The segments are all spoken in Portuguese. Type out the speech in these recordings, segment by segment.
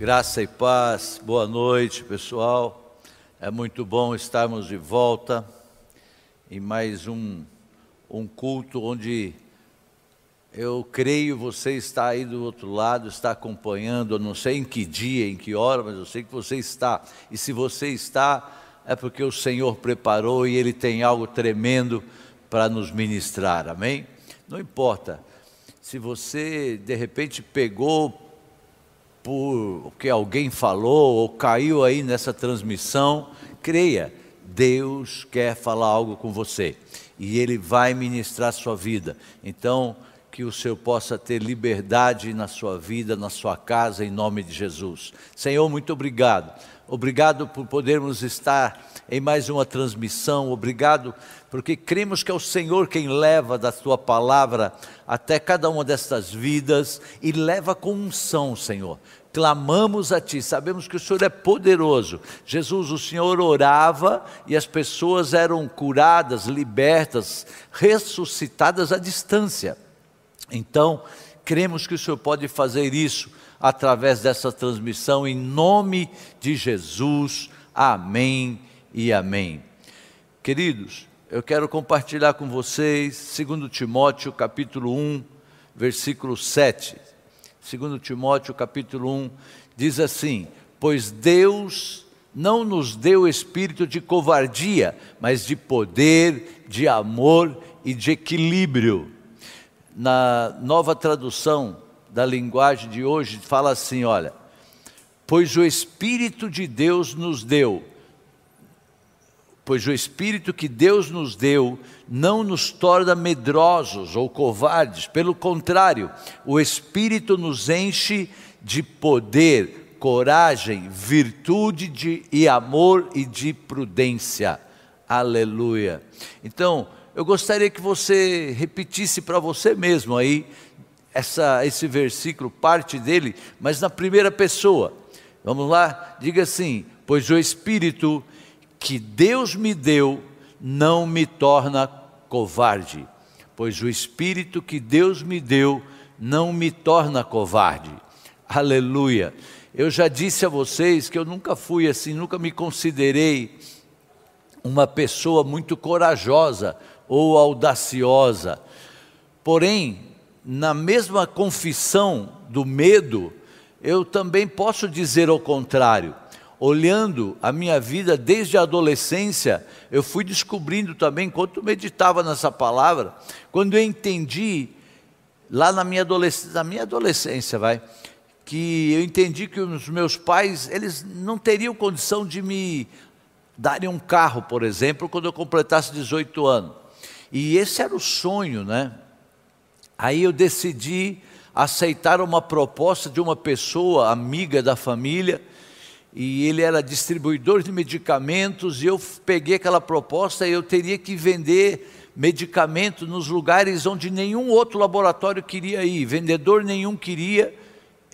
Graça e paz, boa noite pessoal. É muito bom estarmos de volta em mais um, um culto onde eu creio você está aí do outro lado, está acompanhando, eu não sei em que dia, em que hora, mas eu sei que você está. E se você está, é porque o Senhor preparou e Ele tem algo tremendo para nos ministrar, amém? Não importa se você de repente pegou por que alguém falou ou caiu aí nessa transmissão, creia, Deus quer falar algo com você e Ele vai ministrar sua vida. Então, que o Senhor possa ter liberdade na sua vida, na sua casa, em nome de Jesus. Senhor, muito obrigado. Obrigado por podermos estar em mais uma transmissão. Obrigado porque cremos que é o Senhor quem leva da tua palavra até cada uma destas vidas e leva com unção, Senhor. Clamamos a Ti, sabemos que o Senhor é poderoso. Jesus, o Senhor orava e as pessoas eram curadas, libertas, ressuscitadas à distância. Então, cremos que o Senhor pode fazer isso através dessa transmissão, em nome de Jesus. Amém e amém. Queridos, eu quero compartilhar com vocês 2 Timóteo capítulo 1, versículo 7. 2 Timóteo capítulo 1 diz assim: Pois Deus não nos deu espírito de covardia, mas de poder, de amor e de equilíbrio. Na nova tradução da linguagem de hoje, fala assim: olha, pois o Espírito de Deus nos deu pois o Espírito que Deus nos deu não nos torna medrosos ou covardes, pelo contrário, o Espírito nos enche de poder, coragem, virtude de, e amor e de prudência. Aleluia. Então, eu gostaria que você repetisse para você mesmo aí essa, esse versículo, parte dele, mas na primeira pessoa. Vamos lá? Diga assim: Pois o Espírito que Deus me deu não me torna covarde, pois o Espírito que Deus me deu não me torna covarde. Aleluia. Eu já disse a vocês que eu nunca fui assim, nunca me considerei uma pessoa muito corajosa ou audaciosa. Porém, na mesma confissão do medo, eu também posso dizer o contrário olhando a minha vida desde a adolescência, eu fui descobrindo também, enquanto meditava nessa palavra, quando eu entendi, lá na minha adolescência, na minha adolescência, vai, que eu entendi que os meus pais, eles não teriam condição de me darem um carro, por exemplo, quando eu completasse 18 anos. E esse era o sonho, né? Aí eu decidi aceitar uma proposta de uma pessoa amiga da família, e ele era distribuidor de medicamentos, e eu peguei aquela proposta e eu teria que vender medicamento nos lugares onde nenhum outro laboratório queria ir, vendedor nenhum queria,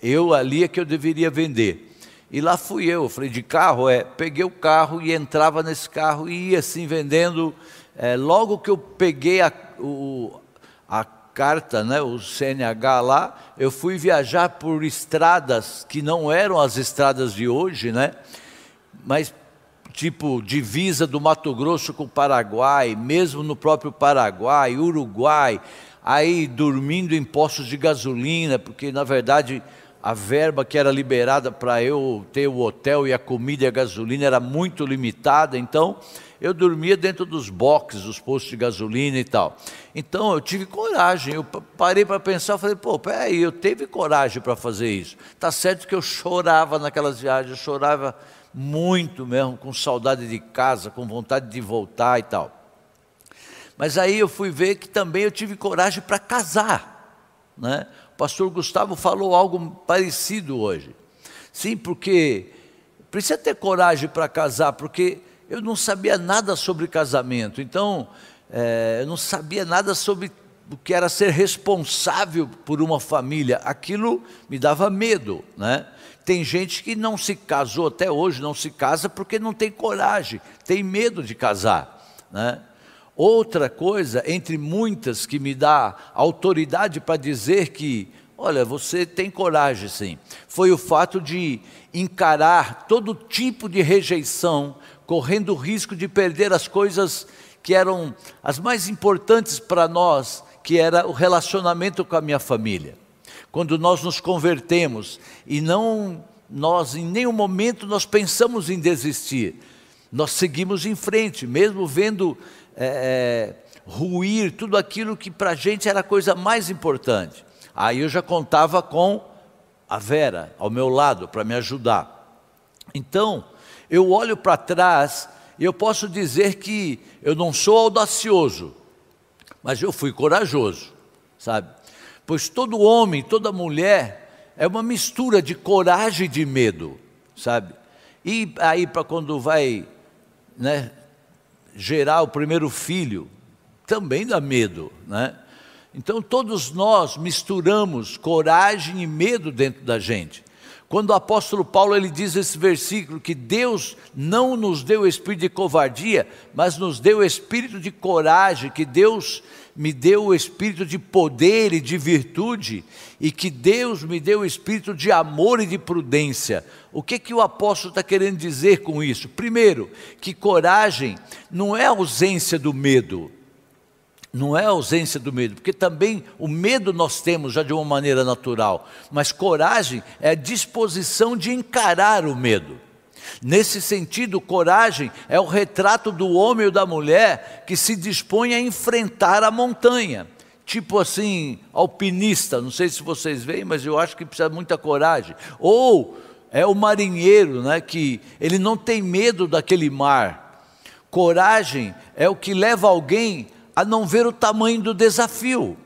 eu ali é que eu deveria vender. E lá fui eu, eu falei, de carro? É, peguei o carro e entrava nesse carro e ia assim vendendo. É, logo que eu peguei a, o, a carta, né, o CNH lá, eu fui viajar por estradas que não eram as estradas de hoje, né? Mas tipo divisa do Mato Grosso com o Paraguai, mesmo no próprio Paraguai, Uruguai, aí dormindo em postos de gasolina, porque na verdade a verba que era liberada para eu ter o hotel e a comida e a gasolina era muito limitada, então eu dormia dentro dos boxes, dos postos de gasolina e tal. Então eu tive coragem, eu parei para pensar, falei, pô, peraí, eu teve coragem para fazer isso. Tá certo que eu chorava naquelas viagens, eu chorava muito mesmo, com saudade de casa, com vontade de voltar e tal. Mas aí eu fui ver que também eu tive coragem para casar. Né? Pastor Gustavo falou algo parecido hoje. Sim, porque precisa ter coragem para casar, porque eu não sabia nada sobre casamento, então é, eu não sabia nada sobre o que era ser responsável por uma família. Aquilo me dava medo, né? Tem gente que não se casou até hoje, não se casa porque não tem coragem, tem medo de casar, né? Outra coisa, entre muitas, que me dá autoridade para dizer que Olha, você tem coragem sim. Foi o fato de encarar todo tipo de rejeição, correndo o risco de perder as coisas que eram as mais importantes para nós, que era o relacionamento com a minha família. Quando nós nos convertemos e não nós em nenhum momento nós pensamos em desistir, nós seguimos em frente, mesmo vendo é, ruir tudo aquilo que para a gente era a coisa mais importante. Aí eu já contava com a Vera ao meu lado para me ajudar. Então, eu olho para trás e eu posso dizer que eu não sou audacioso, mas eu fui corajoso, sabe? Pois todo homem, toda mulher é uma mistura de coragem e de medo, sabe? E aí para quando vai, né, gerar o primeiro filho, também dá medo, né? Então todos nós misturamos coragem e medo dentro da gente. Quando o apóstolo Paulo ele diz esse versículo que Deus não nos deu espírito de covardia, mas nos deu espírito de coragem, que Deus me deu o espírito de poder e de virtude, e que Deus me deu o espírito de amor e de prudência. O que que o apóstolo está querendo dizer com isso? Primeiro, que coragem não é ausência do medo, não é a ausência do medo, porque também o medo nós temos já de uma maneira natural, mas coragem é a disposição de encarar o medo. Nesse sentido, coragem é o retrato do homem ou da mulher que se dispõe a enfrentar a montanha. Tipo assim, alpinista, não sei se vocês veem, mas eu acho que precisa muita coragem. Ou é o marinheiro, né, que ele não tem medo daquele mar. Coragem é o que leva alguém a não ver o tamanho do desafio,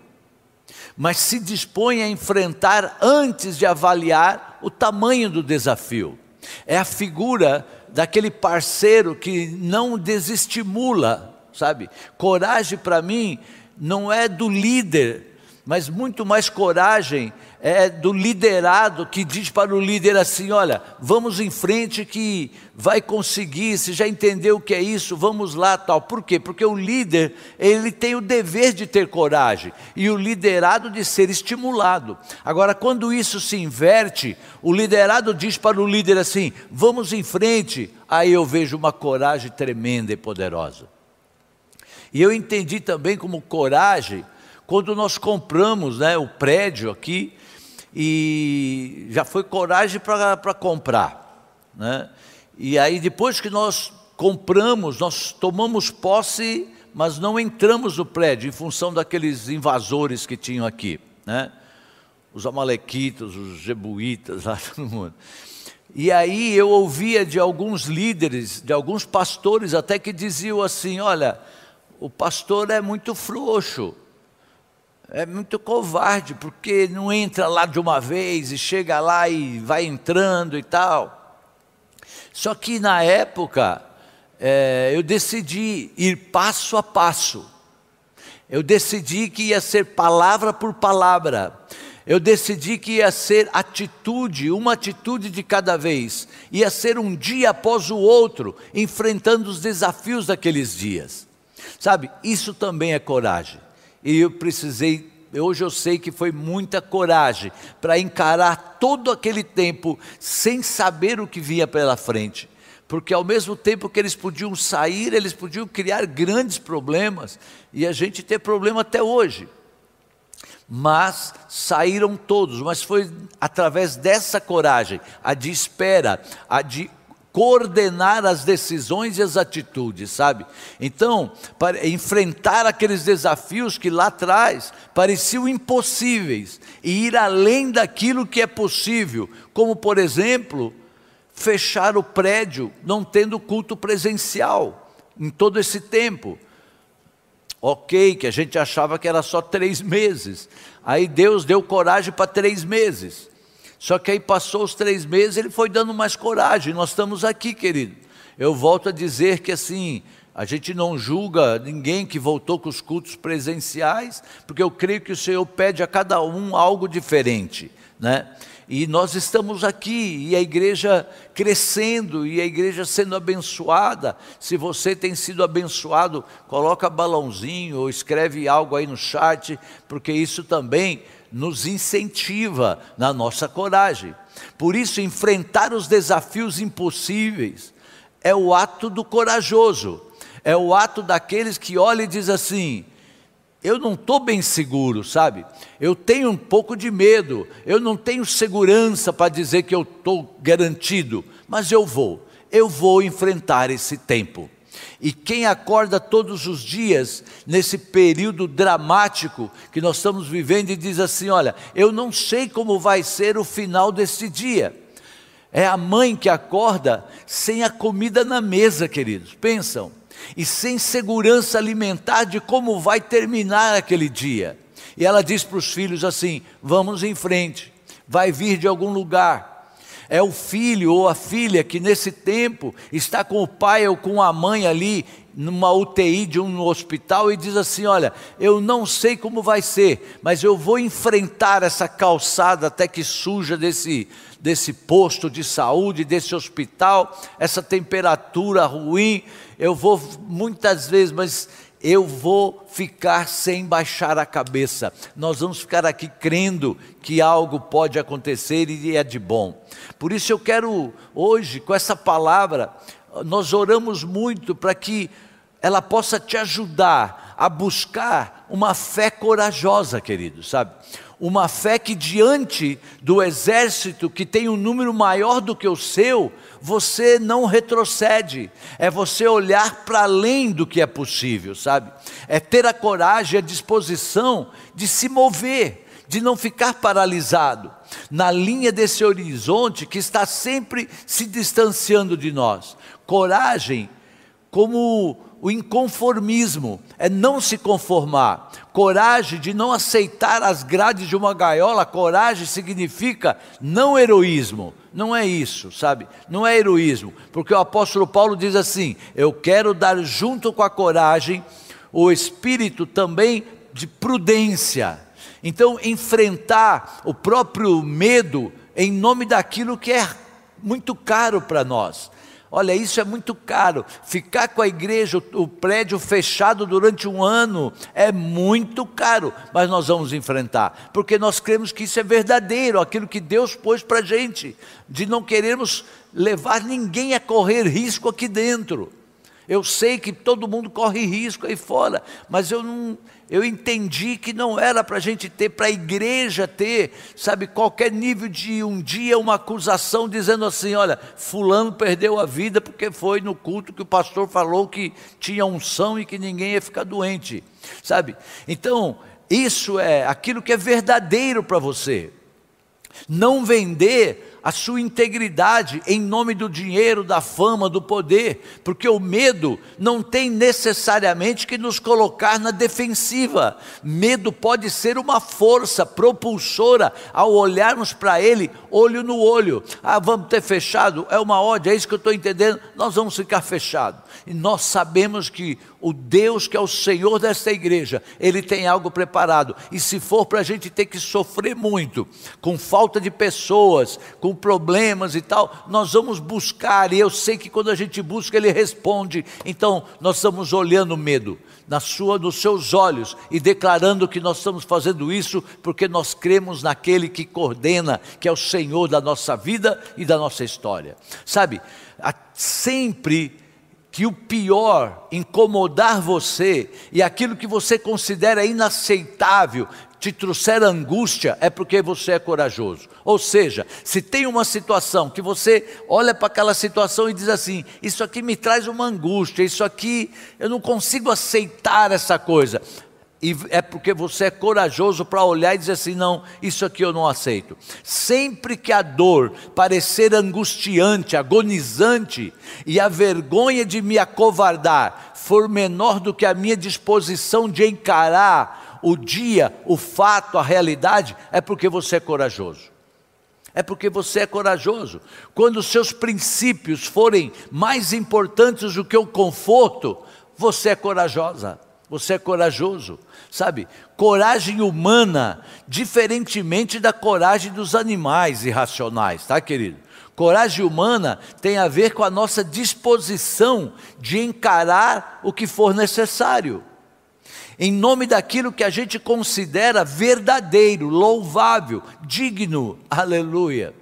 mas se dispõe a enfrentar antes de avaliar o tamanho do desafio. É a figura daquele parceiro que não desestimula, sabe? Coragem para mim não é do líder, mas muito mais coragem é, do liderado que diz para o líder assim: olha, vamos em frente que vai conseguir, você já entendeu o que é isso, vamos lá, tal. Por quê? Porque o líder, ele tem o dever de ter coragem e o liderado de ser estimulado. Agora, quando isso se inverte, o liderado diz para o líder assim: vamos em frente, aí eu vejo uma coragem tremenda e poderosa. E eu entendi também como coragem quando nós compramos né, o prédio aqui e já foi coragem para comprar. Né? E aí, depois que nós compramos, nós tomamos posse, mas não entramos no prédio, em função daqueles invasores que tinham aqui. Né? Os amalequitas, os jebuítas, lá todo mundo. E aí eu ouvia de alguns líderes, de alguns pastores até que diziam assim: olha, o pastor é muito frouxo, é muito covarde, porque não entra lá de uma vez e chega lá e vai entrando e tal. Só que na época, é, eu decidi ir passo a passo. Eu decidi que ia ser palavra por palavra. Eu decidi que ia ser atitude, uma atitude de cada vez. Ia ser um dia após o outro, enfrentando os desafios daqueles dias. Sabe, isso também é coragem. E eu precisei, hoje eu sei que foi muita coragem para encarar todo aquele tempo sem saber o que vinha pela frente. Porque ao mesmo tempo que eles podiam sair, eles podiam criar grandes problemas e a gente ter problema até hoje. Mas saíram todos, mas foi através dessa coragem, a de espera, a de coordenar as decisões e as atitudes, sabe? Então, para enfrentar aqueles desafios que lá atrás pareciam impossíveis e ir além daquilo que é possível, como por exemplo, fechar o prédio não tendo culto presencial em todo esse tempo. Ok, que a gente achava que era só três meses. Aí Deus deu coragem para três meses. Só que aí passou os três meses, ele foi dando mais coragem. Nós estamos aqui, querido. Eu volto a dizer que assim, a gente não julga ninguém que voltou com os cultos presenciais, porque eu creio que o Senhor pede a cada um algo diferente, né? E nós estamos aqui, e a igreja crescendo, e a igreja sendo abençoada. Se você tem sido abençoado, coloca balãozinho ou escreve algo aí no chat, porque isso também nos incentiva na nossa coragem. Por isso, enfrentar os desafios impossíveis é o ato do corajoso, é o ato daqueles que olham e diz assim: eu não estou bem seguro, sabe? Eu tenho um pouco de medo, eu não tenho segurança para dizer que eu estou garantido, mas eu vou, eu vou enfrentar esse tempo. E quem acorda todos os dias, nesse período dramático que nós estamos vivendo, e diz assim: Olha, eu não sei como vai ser o final desse dia. É a mãe que acorda sem a comida na mesa, queridos. Pensam. E sem segurança alimentar de como vai terminar aquele dia. E ela diz para os filhos assim: vamos em frente, vai vir de algum lugar. É o filho ou a filha que nesse tempo está com o pai ou com a mãe ali numa UTI de um hospital e diz assim: Olha, eu não sei como vai ser, mas eu vou enfrentar essa calçada até que suja desse, desse posto de saúde, desse hospital, essa temperatura ruim. Eu vou muitas vezes, mas eu vou ficar sem baixar a cabeça. Nós vamos ficar aqui crendo que algo pode acontecer e é de bom. Por isso eu quero hoje, com essa palavra, nós oramos muito para que ela possa te ajudar a buscar uma fé corajosa, querido, sabe? Uma fé que diante do exército que tem um número maior do que o seu, você não retrocede. É você olhar para além do que é possível, sabe? É ter a coragem, a disposição de se mover, de não ficar paralisado na linha desse horizonte que está sempre se distanciando de nós. Coragem como o inconformismo, é não se conformar. Coragem de não aceitar as grades de uma gaiola, coragem significa não heroísmo. Não é isso, sabe? Não é heroísmo, porque o apóstolo Paulo diz assim: eu quero dar junto com a coragem o espírito também de prudência. Então, enfrentar o próprio medo em nome daquilo que é muito caro para nós. Olha, isso é muito caro. Ficar com a igreja, o prédio fechado durante um ano, é muito caro. Mas nós vamos enfrentar, porque nós cremos que isso é verdadeiro, aquilo que Deus pôs para a gente, de não queremos levar ninguém a correr risco aqui dentro. Eu sei que todo mundo corre risco aí fora, mas eu não, eu entendi que não era para a gente ter, para a igreja ter, sabe, qualquer nível de um dia uma acusação dizendo assim: olha, Fulano perdeu a vida porque foi no culto que o pastor falou que tinha unção e que ninguém ia ficar doente, sabe? Então, isso é aquilo que é verdadeiro para você. Não vender a sua integridade em nome do dinheiro, da fama, do poder, porque o medo não tem necessariamente que nos colocar na defensiva. Medo pode ser uma força propulsora ao olharmos para ele olho no olho. Ah, vamos ter fechado, é uma ódio, é isso que eu estou entendendo. Nós vamos ficar fechados. E nós sabemos que o Deus que é o Senhor desta igreja, Ele tem algo preparado. E se for para a gente ter que sofrer muito, com falta de pessoas, com problemas e tal, nós vamos buscar. E eu sei que quando a gente busca, Ele responde. Então, nós estamos olhando o medo na sua, nos seus olhos e declarando que nós estamos fazendo isso porque nós cremos naquele que coordena, que é o Senhor da nossa vida e da nossa história. Sabe, sempre que o pior incomodar você e aquilo que você considera inaceitável te trouxer angústia, é porque você é corajoso. Ou seja, se tem uma situação que você olha para aquela situação e diz assim: Isso aqui me traz uma angústia, isso aqui eu não consigo aceitar essa coisa e é porque você é corajoso para olhar e dizer assim: não, isso aqui eu não aceito. Sempre que a dor parecer angustiante, agonizante, e a vergonha de me acovardar for menor do que a minha disposição de encarar o dia, o fato, a realidade, é porque você é corajoso. É porque você é corajoso. Quando os seus princípios forem mais importantes do que o conforto, você é corajosa você é corajoso, sabe? Coragem humana, diferentemente da coragem dos animais irracionais, tá, querido? Coragem humana tem a ver com a nossa disposição de encarar o que for necessário. em nome daquilo que a gente considera verdadeiro, louvável, digno. Aleluia.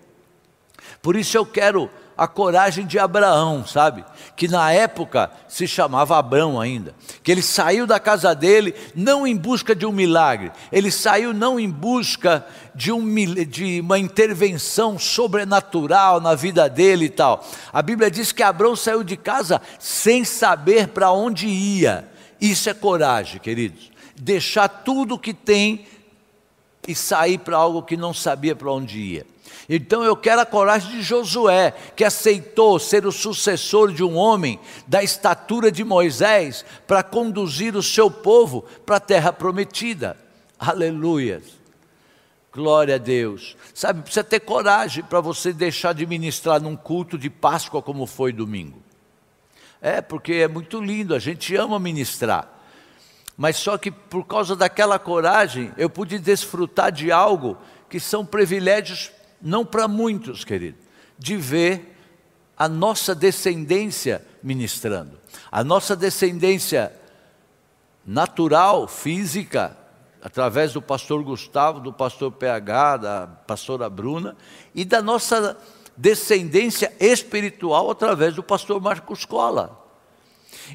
Por isso eu quero a coragem de Abraão, sabe? Que na época se chamava Abraão ainda. Que ele saiu da casa dele não em busca de um milagre, ele saiu não em busca de, um, de uma intervenção sobrenatural na vida dele e tal. A Bíblia diz que Abraão saiu de casa sem saber para onde ia. Isso é coragem, queridos. Deixar tudo que tem e sair para algo que não sabia para onde ia. Então eu quero a coragem de Josué, que aceitou ser o sucessor de um homem da estatura de Moisés para conduzir o seu povo para a terra prometida. Aleluia. Glória a Deus. Sabe, precisa ter coragem para você deixar de ministrar num culto de Páscoa como foi domingo. É, porque é muito lindo, a gente ama ministrar. Mas só que por causa daquela coragem, eu pude desfrutar de algo que são privilégios não para muitos, querido, de ver a nossa descendência ministrando. A nossa descendência natural, física, através do pastor Gustavo, do pastor PH, da pastora Bruna, e da nossa descendência espiritual através do pastor Marcos Cola.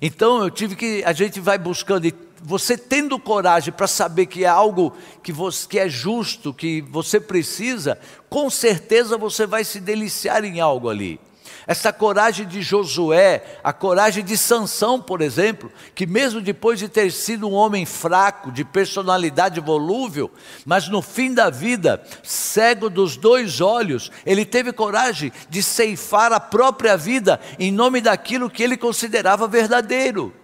Então eu tive que, a gente vai buscando, e você tendo coragem para saber que é algo que, você, que é justo, que você precisa, com certeza você vai se deliciar em algo ali. Essa coragem de Josué, a coragem de Sansão, por exemplo, que mesmo depois de ter sido um homem fraco, de personalidade volúvel, mas no fim da vida, cego dos dois olhos, ele teve coragem de ceifar a própria vida em nome daquilo que ele considerava verdadeiro.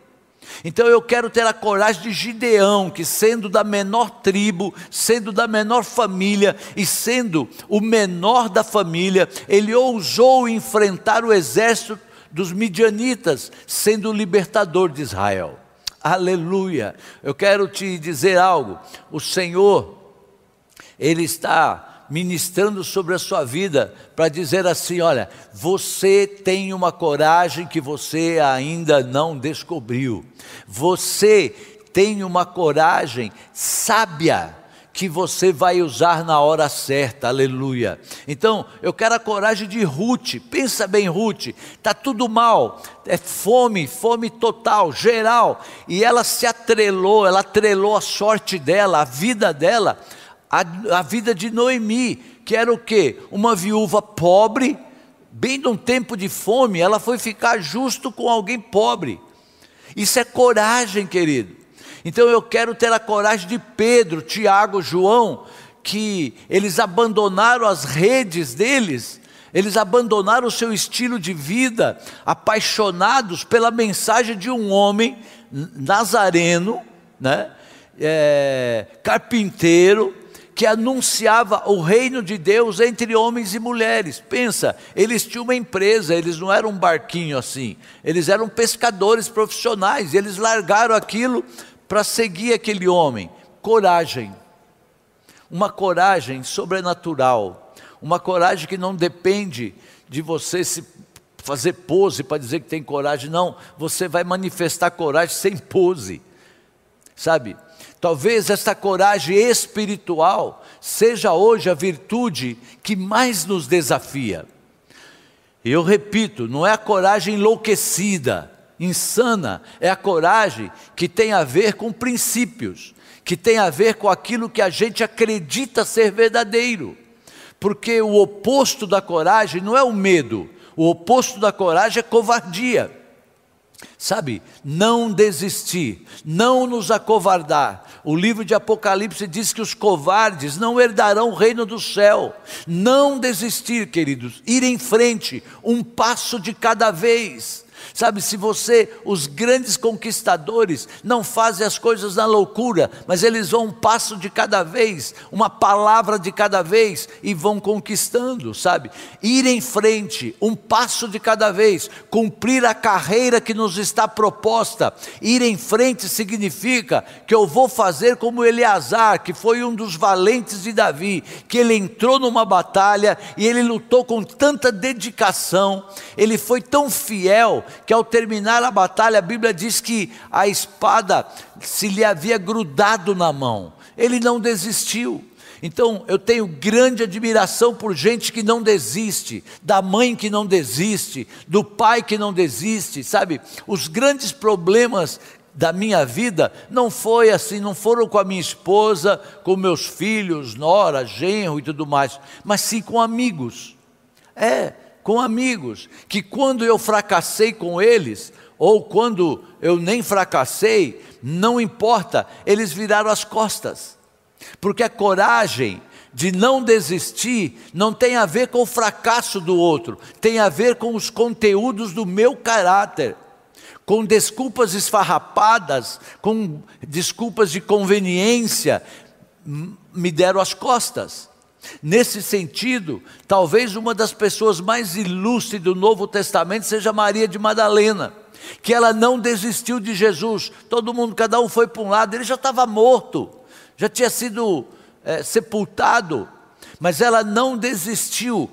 Então eu quero ter a coragem de Gideão, que sendo da menor tribo, sendo da menor família e sendo o menor da família, ele ousou enfrentar o exército dos midianitas, sendo o libertador de Israel. Aleluia! Eu quero te dizer algo. O Senhor, Ele está ministrando sobre a sua vida para dizer assim: olha, você tem uma coragem que você ainda não descobriu, você tem uma coragem sábia que você vai usar na hora certa, aleluia. Então, eu quero a coragem de Ruth, pensa bem, Ruth, está tudo mal, é fome, fome total, geral, e ela se atrelou, ela atrelou a sorte dela, a vida dela a, a vida de Noemi, que era o quê? Uma viúva pobre, bem num tempo de fome, ela foi ficar justo com alguém pobre. Isso é coragem, querido. Então eu quero ter a coragem de Pedro, Tiago, João, que eles abandonaram as redes deles, eles abandonaram o seu estilo de vida, apaixonados pela mensagem de um homem nazareno, né? É, carpinteiro, que anunciava o reino de Deus entre homens e mulheres. Pensa, eles tinham uma empresa, eles não eram um barquinho assim, eles eram pescadores profissionais, eles largaram aquilo para seguir aquele homem. Coragem, uma coragem sobrenatural, uma coragem que não depende de você se fazer pose para dizer que tem coragem, não, você vai manifestar coragem sem pose, sabe? Talvez esta coragem espiritual seja hoje a virtude que mais nos desafia. Eu repito, não é a coragem enlouquecida, insana, é a coragem que tem a ver com princípios, que tem a ver com aquilo que a gente acredita ser verdadeiro. Porque o oposto da coragem não é o medo, o oposto da coragem é covardia. Sabe, não desistir, não nos acovardar. O livro de Apocalipse diz que os covardes não herdarão o reino do céu. Não desistir, queridos, ir em frente, um passo de cada vez. Sabe, se você, os grandes conquistadores, não fazem as coisas na loucura, mas eles vão um passo de cada vez, uma palavra de cada vez e vão conquistando, sabe? Ir em frente, um passo de cada vez, cumprir a carreira que nos está proposta. Ir em frente significa que eu vou fazer como Eleazar, que foi um dos valentes de Davi, que ele entrou numa batalha e ele lutou com tanta dedicação, ele foi tão fiel que ao terminar a batalha, a Bíblia diz que a espada se lhe havia grudado na mão. Ele não desistiu. Então eu tenho grande admiração por gente que não desiste, da mãe que não desiste, do pai que não desiste, sabe? Os grandes problemas da minha vida não foi assim, não foram com a minha esposa, com meus filhos, nora, genro e tudo mais, mas sim com amigos. É, com amigos, que quando eu fracassei com eles, ou quando eu nem fracassei, não importa, eles viraram as costas. Porque a coragem de não desistir não tem a ver com o fracasso do outro, tem a ver com os conteúdos do meu caráter. Com desculpas esfarrapadas, com desculpas de conveniência, me deram as costas. Nesse sentido, talvez uma das pessoas mais ilustres do Novo Testamento seja Maria de Madalena, que ela não desistiu de Jesus. Todo mundo, cada um foi para um lado, ele já estava morto já tinha sido é, sepultado, mas ela não desistiu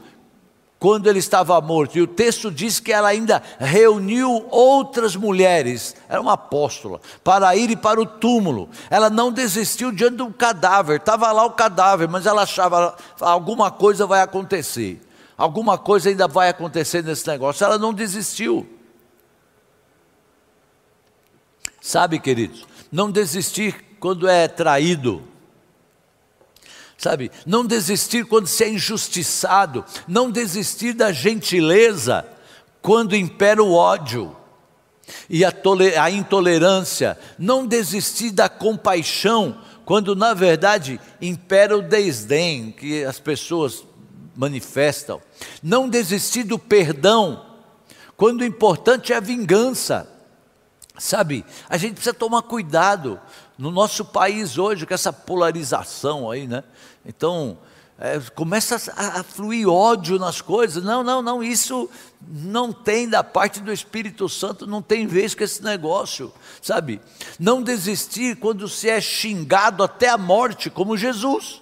quando ele estava morto. E o texto diz que ela ainda reuniu outras mulheres, era uma apóstola, para ir para o túmulo. Ela não desistiu diante um cadáver, estava lá o cadáver, mas ela achava alguma coisa vai acontecer. Alguma coisa ainda vai acontecer nesse negócio. Ela não desistiu. Sabe, queridos, não desistir quando é traído. Sabe, não desistir quando se é injustiçado, não desistir da gentileza quando impera o ódio e a, a intolerância, não desistir da compaixão quando na verdade impera o desdém que as pessoas manifestam, não desistir do perdão quando o importante é a vingança. Sabe, a gente precisa tomar cuidado no nosso país hoje, com essa polarização aí, né? Então, é, começa a, a, fluir ódio nas coisas. Não, não, não, isso não tem da parte do Espírito Santo, não tem vez com esse negócio, sabe? Não desistir quando se é xingado até a morte, como Jesus.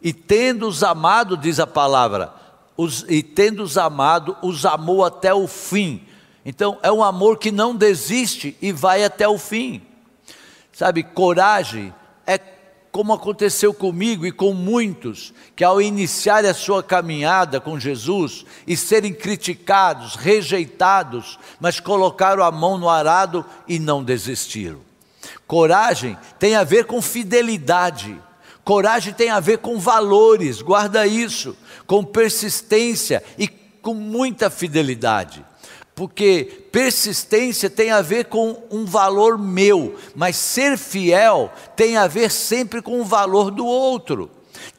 E tendo-os amado, diz a palavra, os, e tendo-os amado, os amou até o fim. Então, é um amor que não desiste e vai até o fim. Sabe, coragem é como aconteceu comigo e com muitos, que ao iniciar a sua caminhada com Jesus e serem criticados, rejeitados, mas colocaram a mão no arado e não desistiram. Coragem tem a ver com fidelidade. Coragem tem a ver com valores, guarda isso, com persistência e com muita fidelidade porque persistência tem a ver com um valor meu, mas ser fiel tem a ver sempre com o valor do outro.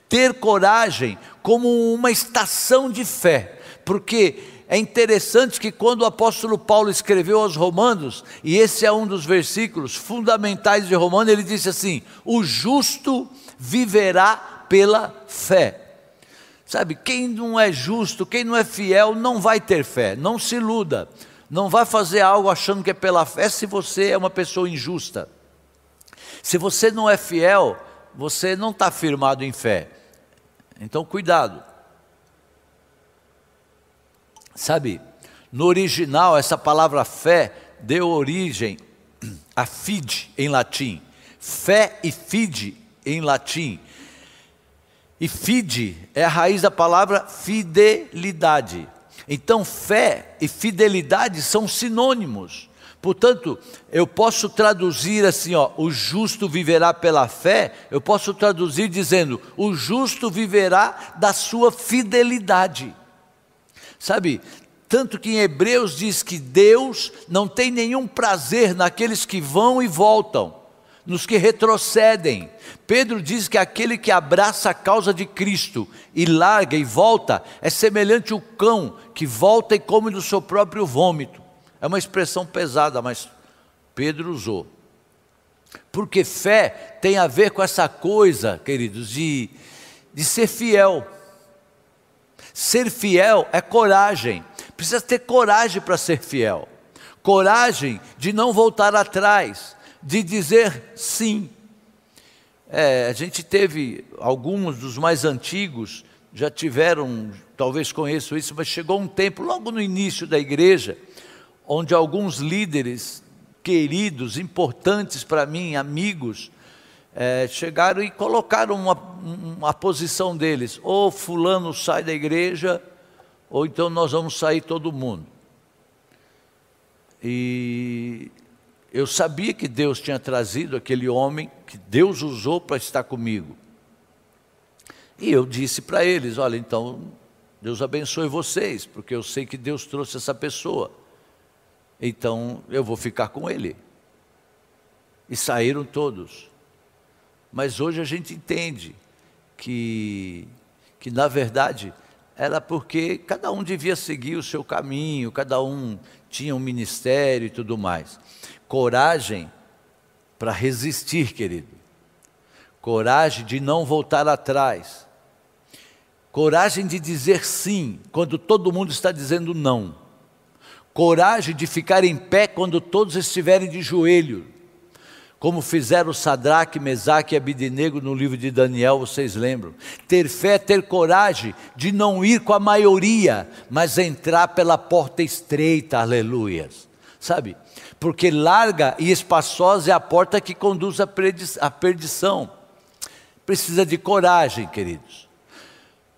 Ter coragem como uma estação de fé, porque é interessante que quando o apóstolo Paulo escreveu aos Romanos, e esse é um dos versículos fundamentais de Romanos, ele disse assim: O justo viverá pela fé. Sabe, quem não é justo, quem não é fiel, não vai ter fé, não se iluda. Não vai fazer algo achando que é pela fé se você é uma pessoa injusta. Se você não é fiel, você não está firmado em fé. Então, cuidado. Sabe, no original, essa palavra fé deu origem a fide em latim. Fé e fide em latim e fide é a raiz da palavra fidelidade. Então, fé e fidelidade são sinônimos. Portanto, eu posso traduzir assim, ó, o justo viverá pela fé, eu posso traduzir dizendo, o justo viverá da sua fidelidade. Sabe, tanto que em Hebreus diz que Deus não tem nenhum prazer naqueles que vão e voltam, nos que retrocedem. Pedro diz que aquele que abraça a causa de Cristo e larga e volta é semelhante ao cão que volta e come do seu próprio vômito. É uma expressão pesada, mas Pedro usou. Porque fé tem a ver com essa coisa, queridos, de, de ser fiel. Ser fiel é coragem. Precisa ter coragem para ser fiel. Coragem de não voltar atrás de dizer sim. É, a gente teve alguns dos mais antigos, já tiveram, talvez conheçam isso, mas chegou um tempo, logo no início da igreja, onde alguns líderes queridos, importantes para mim, amigos, é, chegaram e colocaram uma, uma posição deles: ou Fulano sai da igreja, ou então nós vamos sair todo mundo. E eu sabia que Deus tinha trazido aquele homem, que Deus usou para estar comigo. E eu disse para eles: olha, então Deus abençoe vocês, porque eu sei que Deus trouxe essa pessoa. Então eu vou ficar com ele. E saíram todos. Mas hoje a gente entende que, que na verdade, era porque cada um devia seguir o seu caminho, cada um tinha um ministério e tudo mais. Coragem para resistir, querido. Coragem de não voltar atrás. Coragem de dizer sim quando todo mundo está dizendo não. Coragem de ficar em pé quando todos estiverem de joelho. Como fizeram Sadraque, Mesaque e Abidinego no livro de Daniel, vocês lembram? Ter fé, ter coragem de não ir com a maioria, mas entrar pela porta estreita, aleluias. Sabe? Porque larga e espaçosa é a porta que conduz à perdição. Precisa de coragem, queridos.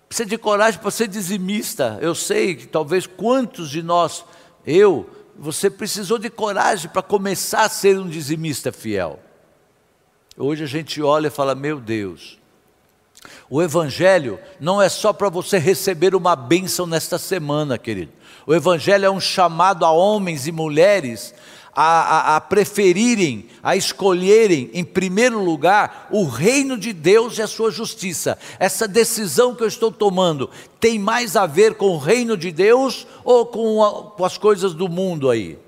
Precisa de coragem para ser dizimista. Eu sei que talvez quantos de nós, eu, você precisou de coragem para começar a ser um dizimista fiel. Hoje a gente olha e fala: Meu Deus, o Evangelho não é só para você receber uma bênção nesta semana, querido. O Evangelho é um chamado a homens e mulheres a, a, a, preferirem, a escolherem em primeiro lugar o reino de Deus e a sua justiça. Essa decisão que eu estou tomando tem mais a ver com o reino de Deus ou com, a, com as coisas do mundo aí?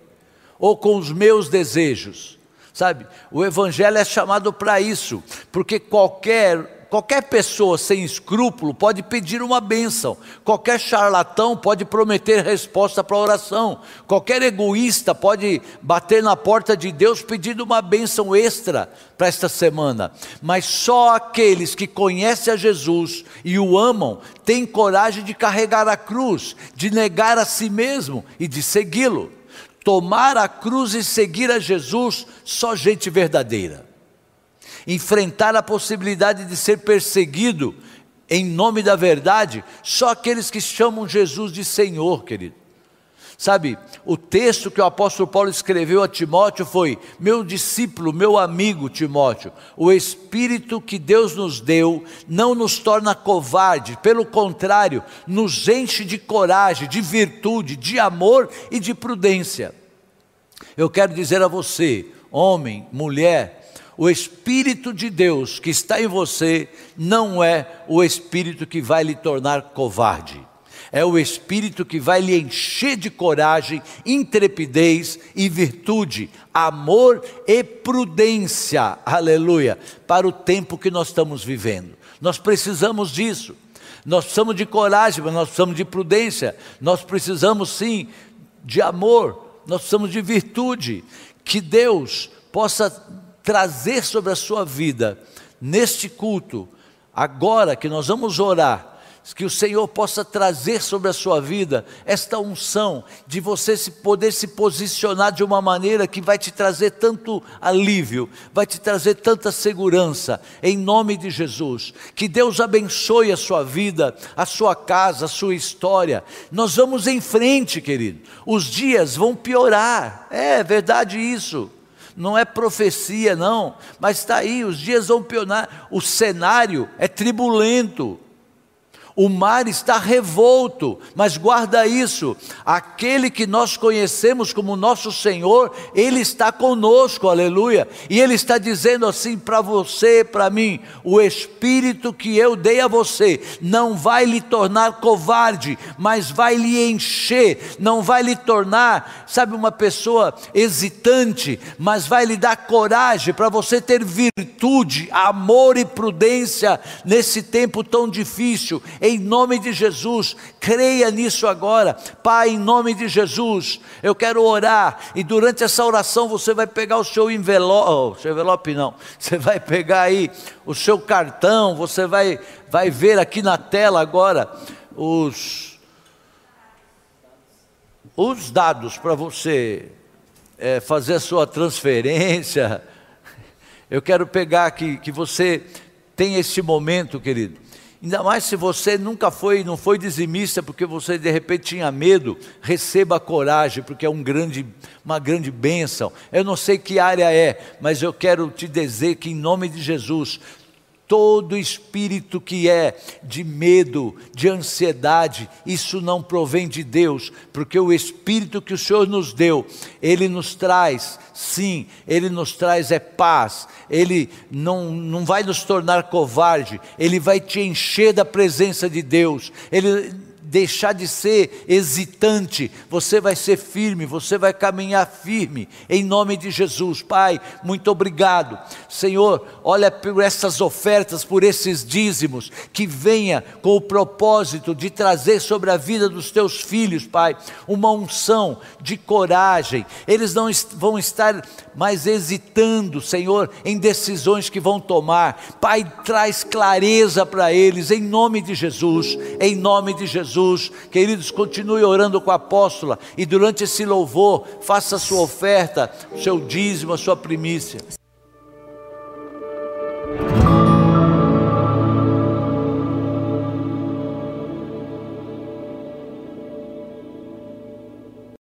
Ou com os meus desejos? Sabe, o Evangelho é chamado para isso, porque qualquer Qualquer pessoa sem escrúpulo pode pedir uma bênção, qualquer charlatão pode prometer resposta para a oração, qualquer egoísta pode bater na porta de Deus pedindo uma bênção extra para esta semana, mas só aqueles que conhecem a Jesus e o amam têm coragem de carregar a cruz, de negar a si mesmo e de segui-lo. Tomar a cruz e seguir a Jesus, só gente verdadeira enfrentar a possibilidade de ser perseguido em nome da verdade, só aqueles que chamam Jesus de Senhor, querido. Sabe, o texto que o apóstolo Paulo escreveu a Timóteo foi: Meu discípulo, meu amigo Timóteo, o Espírito que Deus nos deu não nos torna covarde, pelo contrário, nos enche de coragem, de virtude, de amor e de prudência. Eu quero dizer a você, homem, mulher, o Espírito de Deus que está em você não é o Espírito que vai lhe tornar covarde. É o Espírito que vai lhe encher de coragem, intrepidez e virtude, amor e prudência, aleluia, para o tempo que nós estamos vivendo. Nós precisamos disso. Nós precisamos de coragem, mas nós precisamos de prudência. Nós precisamos sim de amor, nós precisamos de virtude. Que Deus possa trazer sobre a sua vida, neste culto, agora que nós vamos orar, que o Senhor possa trazer sobre a sua vida esta unção de você se poder se posicionar de uma maneira que vai te trazer tanto alívio, vai te trazer tanta segurança, em nome de Jesus. Que Deus abençoe a sua vida, a sua casa, a sua história. Nós vamos em frente, querido. Os dias vão piorar, é verdade isso não é profecia, não, mas está aí, os dias vão piorar, o cenário é tribulento, o mar está revolto, mas guarda isso: aquele que nós conhecemos como nosso Senhor, Ele está conosco, aleluia. E Ele está dizendo assim para você, para mim: o Espírito que eu dei a você não vai lhe tornar covarde, mas vai lhe encher, não vai lhe tornar, sabe, uma pessoa hesitante, mas vai lhe dar coragem para você ter virtude, amor e prudência nesse tempo tão difícil em nome de Jesus, creia nisso agora, Pai, em nome de Jesus, eu quero orar, e durante essa oração você vai pegar o seu envelope, oh, seu envelope não, você vai pegar aí o seu cartão, você vai, vai ver aqui na tela agora os os dados para você é, fazer a sua transferência, eu quero pegar aqui que você tem esse momento, querido. Ainda mais se você nunca foi, não foi dizimista, porque você de repente tinha medo, receba coragem, porque é um grande, uma grande bênção. Eu não sei que área é, mas eu quero te dizer que em nome de Jesus, todo espírito que é de medo, de ansiedade, isso não provém de Deus, porque o espírito que o Senhor nos deu, ele nos traz, sim, ele nos traz é paz, ele não, não vai nos tornar covarde, ele vai te encher da presença de Deus, ele deixar de ser hesitante, você vai ser firme, você vai caminhar firme, em nome de Jesus. Pai, muito obrigado. Senhor, olha por essas ofertas, por esses dízimos, que venha com o propósito de trazer sobre a vida dos teus filhos, Pai, uma unção de coragem. Eles não vão estar mais hesitando, Senhor, em decisões que vão tomar. Pai, traz clareza para eles, em nome de Jesus, em nome de Jesus. Jesus. Queridos, continue orando com a apóstola e durante esse louvor, faça a sua oferta, o seu dízimo, a sua primícia.